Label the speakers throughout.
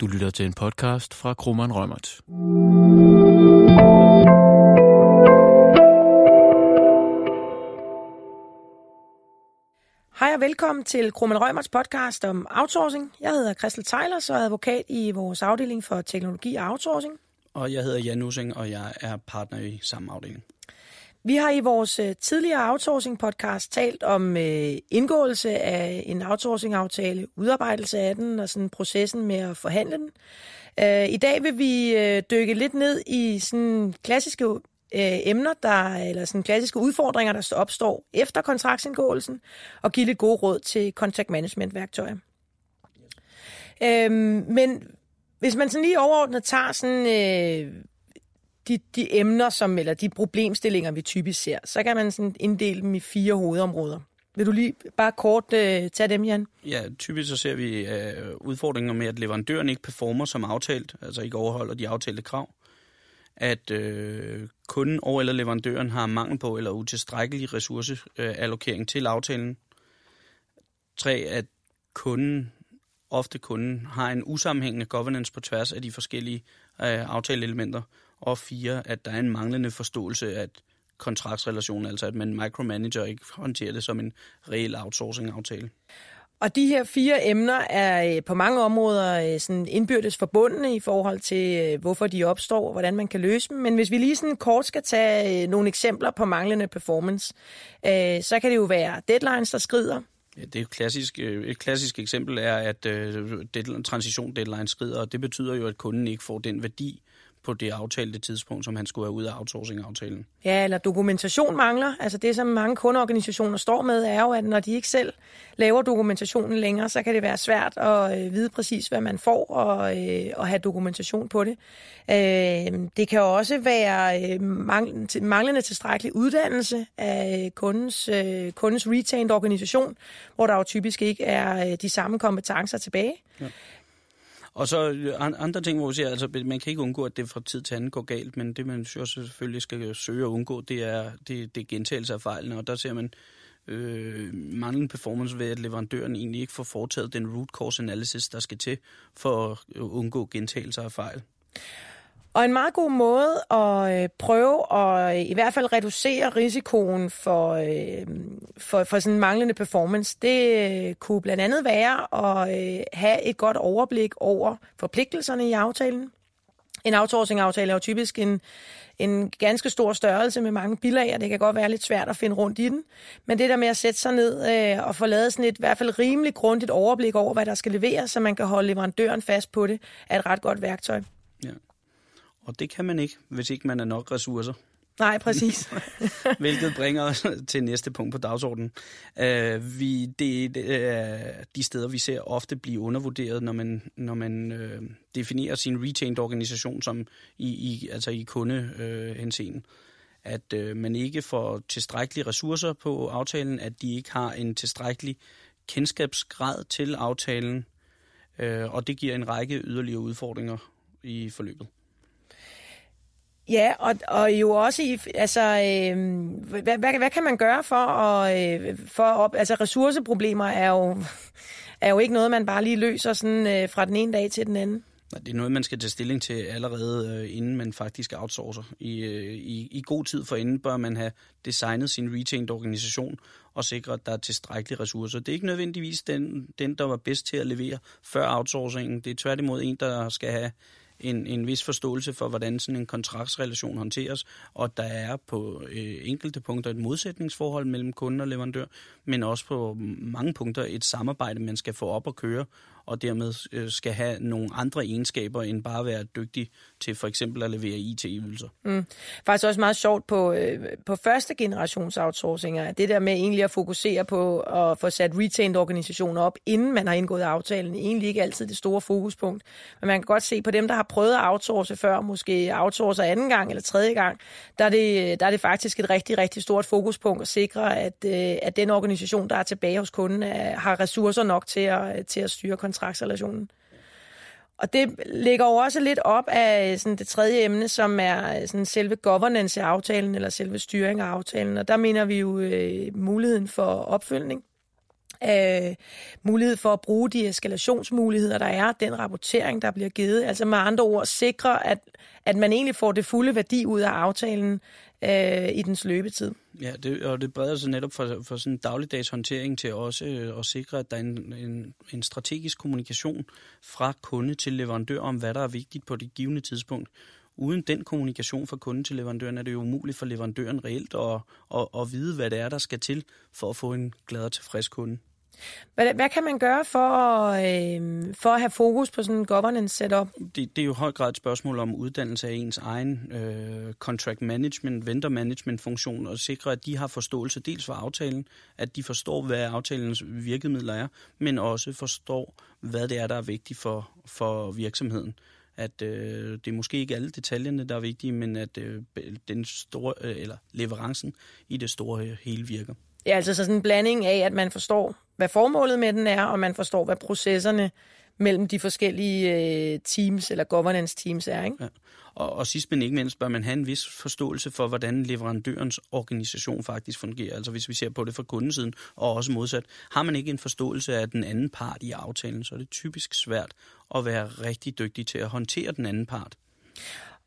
Speaker 1: Du lytter til en podcast fra Krummeren Rømert.
Speaker 2: Hej og velkommen til Krummel Rømerts podcast om outsourcing. Jeg hedder Christel Tejler, og er advokat i vores afdeling for teknologi og outsourcing.
Speaker 3: Og jeg hedder Jan Using, og jeg er partner i samme afdeling.
Speaker 2: Vi har i vores øh, tidligere outsourcing-podcast talt om øh, indgåelse af en outsourcing-aftale, udarbejdelse af den og sådan processen med at forhandle den. Øh, I dag vil vi øh, dykke lidt ned i sådan klassiske øh, emner, der, eller sådan klassiske udfordringer, der opstår efter kontraktsindgåelsen, og give lidt gode råd til contact management-værktøjer. Øhm, men hvis man sådan lige overordnet tager sådan, øh, de, de emner, som, eller de problemstillinger, vi typisk ser, så kan man sådan inddele dem i fire hovedområder. Vil du lige bare kort øh, tage dem, Jan?
Speaker 3: Ja, typisk så ser vi øh, udfordringer med, at leverandøren ikke performer som aftalt, altså ikke overholder de aftalte krav. At øh, kunden og eller leverandøren har mangel på eller utilstrækkelig ressourceallokering øh, til aftalen. Tre, at kunden, ofte kunden, har en usammenhængende governance på tværs af de forskellige øh, aftaleelementer. Og fire, at der er en manglende forståelse af kontraktsrelationen, altså at man micromanager ikke håndterer det som en reel outsourcing-aftale.
Speaker 2: Og de her fire emner er øh, på mange områder øh, sådan indbyrdes forbundne i forhold til, øh, hvorfor de opstår og hvordan man kan løse dem. Men hvis vi lige sådan kort skal tage nogle eksempler på manglende performance, så kan det jo være deadlines, der skrider.
Speaker 3: Ja, det er et klassisk, et klassisk eksempel er, at transition deadline skrider, og det betyder jo, at kunden ikke får den værdi, på det aftalte tidspunkt, som han skulle have ud af outsourcing-aftalen.
Speaker 2: Ja, eller dokumentation mangler. Altså det, som mange kundeorganisationer står med, er jo, at når de ikke selv laver dokumentationen længere, så kan det være svært at øh, vide præcis, hvad man får, og, øh, og have dokumentation på det. Øh, det kan også være øh, manglende tilstrækkelig uddannelse af kundens, øh, kundens retained organisation, hvor der jo typisk ikke er øh, de samme kompetencer tilbage. Ja.
Speaker 3: Og så øh, andre ting, hvor vi siger, altså man kan ikke undgå, at det fra tid til anden går galt, men det man jo selvfølgelig skal søge at undgå, det er, det, det er gentagelse af fejlene, og der ser man øh, manglende performance ved, at leverandøren egentlig ikke får foretaget den root cause analysis, der skal til for at undgå gentagelser af fejl.
Speaker 2: Og en meget god måde at øh, prøve at øh, i hvert fald reducere risikoen for, øh, for, for sådan manglende performance, det øh, kunne blandt andet være at øh, have et godt overblik over forpligtelserne i aftalen. En outsourcing-aftale er jo typisk en, en ganske stor størrelse med mange bilag, og det kan godt være lidt svært at finde rundt i den. Men det der med at sætte sig ned øh, og få lavet sådan et i hvert fald rimelig grundigt overblik over, hvad der skal leveres, så man kan holde leverandøren fast på det, er et ret godt værktøj. Ja.
Speaker 3: Og det kan man ikke, hvis ikke man er nok ressourcer.
Speaker 2: Nej, præcis.
Speaker 3: Hvilket bringer os til næste punkt på dagsordenen. Uh, vi, det, er de steder, vi ser ofte blive undervurderet, når man, når man uh, definerer sin retained organisation som i, i, altså i kundehenseenden. Uh, at uh, man ikke får tilstrækkelige ressourcer på aftalen, at de ikke har en tilstrækkelig kendskabsgrad til aftalen, uh, og det giver en række yderligere udfordringer i forløbet.
Speaker 2: Ja, og, og jo også i, altså, øh, hvad, hvad, hvad kan man gøre for at, øh, for op, altså ressourceproblemer er jo, er jo ikke noget, man bare lige løser sådan øh, fra den ene dag til den anden.
Speaker 3: Nej, det er noget, man skal tage stilling til allerede, øh, inden man faktisk outsourcer. I, øh, i, I god tid forinden bør man have designet sin retained organisation og sikre, at der er tilstrækkelige ressourcer. Det er ikke nødvendigvis den, den, der var bedst til at levere før outsourcingen. Det er tværtimod en, der skal have en, en vis forståelse for, hvordan sådan en kontraktsrelation håndteres, og der er på øh, enkelte punkter et modsætningsforhold mellem kunde og leverandør, men også på mange punkter et samarbejde, man skal få op og køre, og dermed øh, skal have nogle andre egenskaber end bare at være dygtig til for eksempel at levere IT-ydelser. Mm.
Speaker 2: Faktisk også meget sjovt på, øh, på første generations outsourcinger, det der med egentlig at fokusere på at få sat retained organisationer op, inden man har indgået aftalen, egentlig ikke altid det store fokuspunkt. Men man kan godt se på dem, der har prøvet at outsource før, måske outsource anden gang eller tredje gang, der er det, der er det faktisk et rigtig, rigtig stort fokuspunkt at sikre, at, øh, at den organisation, der er tilbage hos kunden, har ressourcer nok til at, til at styre kontraktsrelationen. Og det ligger jo også lidt op af øh, sådan det tredje emne, som er øh, sådan selve governance af aftalen, eller selve styring af aftalen. Og der mener vi jo øh, muligheden for opfølgning øh, mulighed for at bruge de eskalationsmuligheder, der er, den rapportering, der bliver givet. Altså med andre ord sikre, at, at man egentlig får det fulde værdi ud af aftalen øh, i dens løbetid.
Speaker 3: Ja, det, og det breder sig netop for, for sådan en dagligdags håndtering til også øh, at sikre, at der er en, en, en strategisk kommunikation fra kunde til leverandør om, hvad der er vigtigt på det givende tidspunkt. Uden den kommunikation fra kunden til leverandøren er det jo umuligt for leverandøren reelt at, at, at vide, hvad det er, der skal til for at få en glad og tilfreds kunde.
Speaker 2: Hvad, hvad kan man gøre for, øh, for at have fokus på sådan en governance setup?
Speaker 3: Det, det er jo i høj grad et spørgsmål om uddannelse af ens egen øh, contract management, vendor management funktion, og sikre, at de har forståelse dels for aftalen, at de forstår, hvad aftalens virkemidler er, men også forstår, hvad det er, der er vigtigt for, for virksomheden at øh, det er måske ikke alle detaljerne, der er vigtige, men at øh, den store, øh, eller leverancen i det store øh, hele virker.
Speaker 2: Ja, altså så sådan en blanding af, at man forstår, hvad formålet med den er, og man forstår, hvad processerne mellem de forskellige øh, teams eller governance teams er. Ikke? Ja.
Speaker 3: Og, og sidst men ikke mindst bør man have en vis forståelse for, hvordan leverandørens organisation faktisk fungerer. Altså hvis vi ser på det fra kundesiden, og også modsat. Har man ikke en forståelse af den anden part i aftalen, så er det typisk svært at være rigtig dygtig til at håndtere den anden part.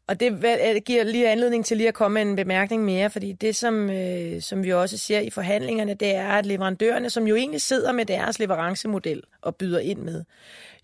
Speaker 2: Og det giver lige anledning til lige at komme med en bemærkning mere, fordi det, som, øh, som vi også ser i forhandlingerne, det er, at leverandørerne, som jo egentlig sidder med deres leverancemodel og byder ind med,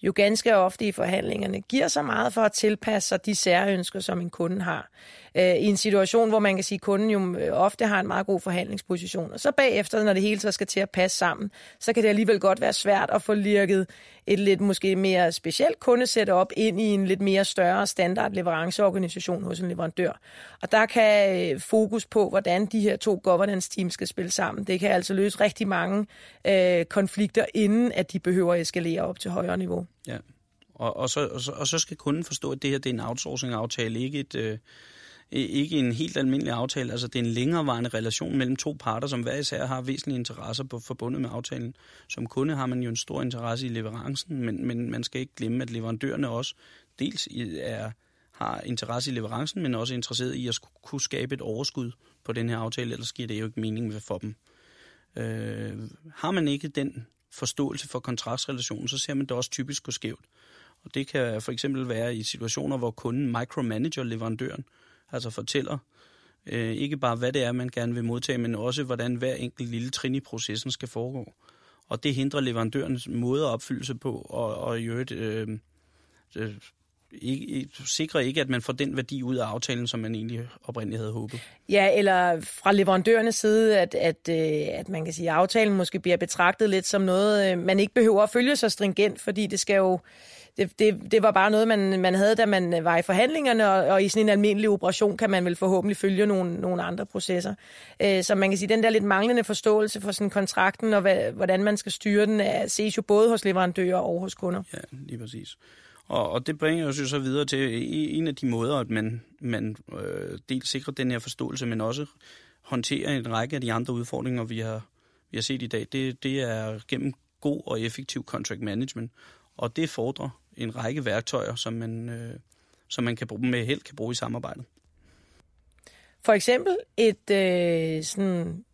Speaker 2: jo ganske ofte i forhandlingerne giver så meget for at tilpasse sig de særønsker, som en kunde har. Øh, I en situation, hvor man kan sige, at kunden jo øh, ofte har en meget god forhandlingsposition. Og så bagefter, når det hele så skal til at passe sammen, så kan det alligevel godt være svært at få lirket et lidt måske mere specielt kundesetup ind i en lidt mere større standard leveranceorganisation hos en leverandør. Og der kan øh, fokus på, hvordan de her to governance teams skal spille sammen. Det kan altså løse rigtig mange øh, konflikter, inden at de behøver at eskalere op til højere niveau.
Speaker 3: Ja, og, og, så, og, så, og så skal kunden forstå, at det her det er en outsourcing-aftale, ikke et... Øh ikke en helt almindelig aftale. Altså det er en længerevarende relation mellem to parter, som hver især har væsentlige interesser på, forbundet med aftalen. Som kunde har man jo en stor interesse i leverancen, men, men man skal ikke glemme, at leverandørerne også dels er, har interesse i leverancen, men også interesseret i at kunne skabe et overskud på den her aftale, ellers giver det jo ikke mening for dem. Øh, har man ikke den forståelse for kontraktsrelationen, så ser man det også typisk gå skævt. Og det kan for eksempel være i situationer, hvor kunden micromanager leverandøren, altså fortæller øh, ikke bare, hvad det er, man gerne vil modtage, men også, hvordan hver enkelt lille trin i processen skal foregå. Og det hindrer leverandørens måde at opfylde sig på, og, og i øvrigt øh, øh, ikke, sikrer ikke, at man får den værdi ud af aftalen, som man egentlig oprindeligt havde håbet.
Speaker 2: Ja, eller fra leverandørernes side, at, at, øh, at man kan sige, at aftalen måske bliver betragtet lidt som noget, øh, man ikke behøver at følge så stringent, fordi det skal jo det, det, det var bare noget, man, man havde, da man var i forhandlingerne, og, og i sådan en almindelig operation kan man vel forhåbentlig følge nogle, nogle andre processer. Øh, så man kan sige, den der lidt manglende forståelse for sådan kontrakten, og hvad, hvordan man skal styre den, ses jo både hos leverandører og hos kunder.
Speaker 3: Ja, lige præcis. Og, og det bringer os jo så videre til e, en af de måder, at man, man øh, dels sikrer den her forståelse, men også håndterer en række af de andre udfordringer, vi har, vi har set i dag. Det, det er gennem god og effektiv contract management. Og det fordrer en række værktøjer, som man, øh, som man kan bruge, med held kan bruge i samarbejdet.
Speaker 2: For eksempel et øh, sådan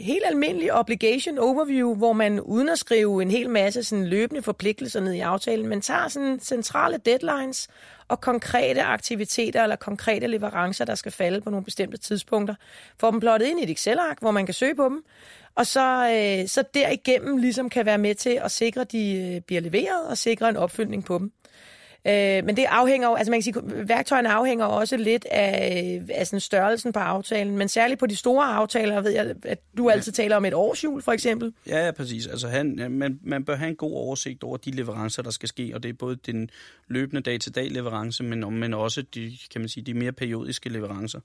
Speaker 2: helt almindelig obligation overview, hvor man uden at skrive en hel masse sådan løbende forpligtelser ned i aftalen, men tager sådan centrale deadlines og konkrete aktiviteter eller konkrete leverancer, der skal falde på nogle bestemte tidspunkter. Får dem plottet ind i et Excel-ark, hvor man kan søge på dem, og så, øh, så derigennem ligesom kan være med til at sikre, at de øh, bliver leveret og sikre en opfølgning på dem. Øh, men det afhænger jo, altså man kan sige, værktøjerne afhænger også lidt af, af sådan størrelsen på aftalen, men særligt på de store aftaler, ved jeg, at du altid taler om et årsjul, for eksempel.
Speaker 3: Ja, ja præcis. Altså han, man, man bør have en god oversigt over de leverancer, der skal ske, og det er både den løbende dag-til-dag leverance, men, men også de, kan man sige, de mere periodiske leverancer.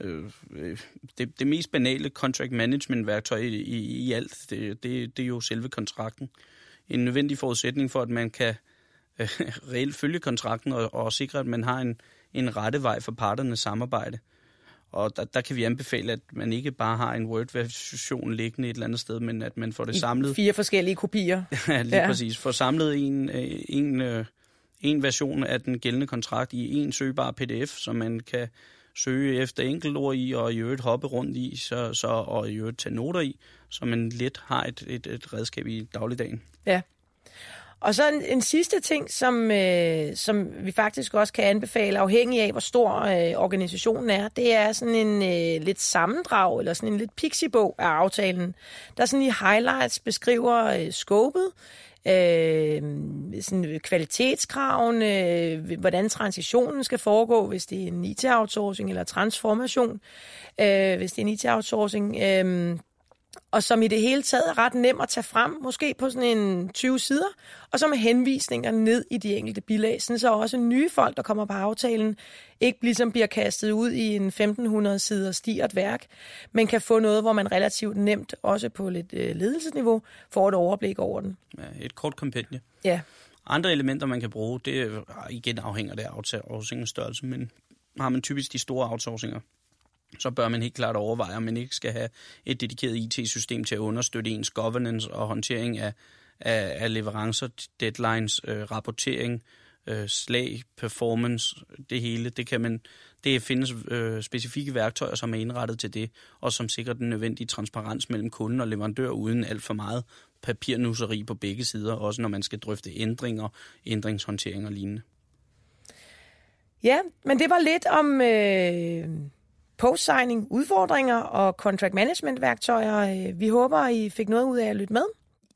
Speaker 3: Øh, øh, det, det mest banale contract management værktøj i, i, i alt, det, det, det er jo selve kontrakten. En nødvendig forudsætning for, at man kan øh, reelt følge kontrakten og, og sikre, at man har en, en rette vej for parternes samarbejde. Og der, der kan vi anbefale, at man ikke bare har en Word-version liggende et eller andet sted, men at man får det I samlet.
Speaker 2: fire forskellige kopier.
Speaker 3: ja, lige ja. præcis. Får samlet en, en, en version af den gældende kontrakt i en søgbar pdf, så man kan søge efter enkeltord i, og i øvrigt hoppe rundt i, så, så, og i øvrigt tage noter i, så man let har et, et, et redskab i dagligdagen.
Speaker 2: Ja. Og så en, en sidste ting, som, øh, som vi faktisk også kan anbefale, afhængig af, hvor stor øh, organisationen er, det er sådan en øh, lidt sammendrag, eller sådan en lidt pixibog af aftalen, der sådan i highlights beskriver øh, skåbet, øh, sådan kvalitetskravene, øh, hvordan transitionen skal foregå, hvis det er en IT-outsourcing eller transformation, øh, hvis det er en IT-outsourcing, øh, og som i det hele taget er ret nem at tage frem, måske på sådan en 20 sider, og så med henvisninger ned i de enkelte bilag, sådan så også nye folk, der kommer på aftalen, ikke ligesom bliver kastet ud i en 1500 sider stiert værk, men kan få noget, hvor man relativt nemt, også på lidt øh, ledelsesniveau, får et overblik over den.
Speaker 3: Ja, et kort kompendie.
Speaker 2: Ja.
Speaker 3: Andre elementer, man kan bruge, det igen afhænger det af outsourcingens størrelse, men har man typisk de store outsourcinger, så bør man helt klart overveje, om man ikke skal have et dedikeret IT-system til at understøtte ens governance og håndtering af, af, af leverancer, deadlines, øh, rapportering, øh, slag, performance, det hele. Det kan man, det findes øh, specifikke værktøjer, som er indrettet til det, og som sikrer den nødvendige transparens mellem kunden og leverandør, uden alt for meget papirnusseri på begge sider, også når man skal drøfte ændringer, ændringshåndtering og lignende.
Speaker 2: Ja, men det var lidt om øh, post-signing, udfordringer og contract management-værktøjer. Øh, vi håber, I fik noget ud af at lytte med.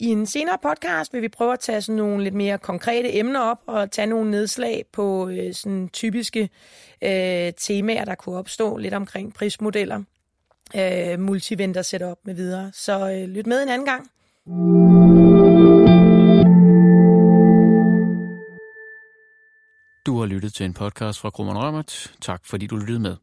Speaker 2: I en senere podcast vil vi prøve at tage sådan nogle lidt mere konkrete emner op og tage nogle nedslag på øh, sådan typiske øh, temaer, der kunne opstå lidt omkring prismodeller, øh, multivendor setup med videre. Så øh, lyt med en anden gang.
Speaker 1: Du har lyttet til en podcast fra Krummeren Rømert. Tak fordi du lyttede med.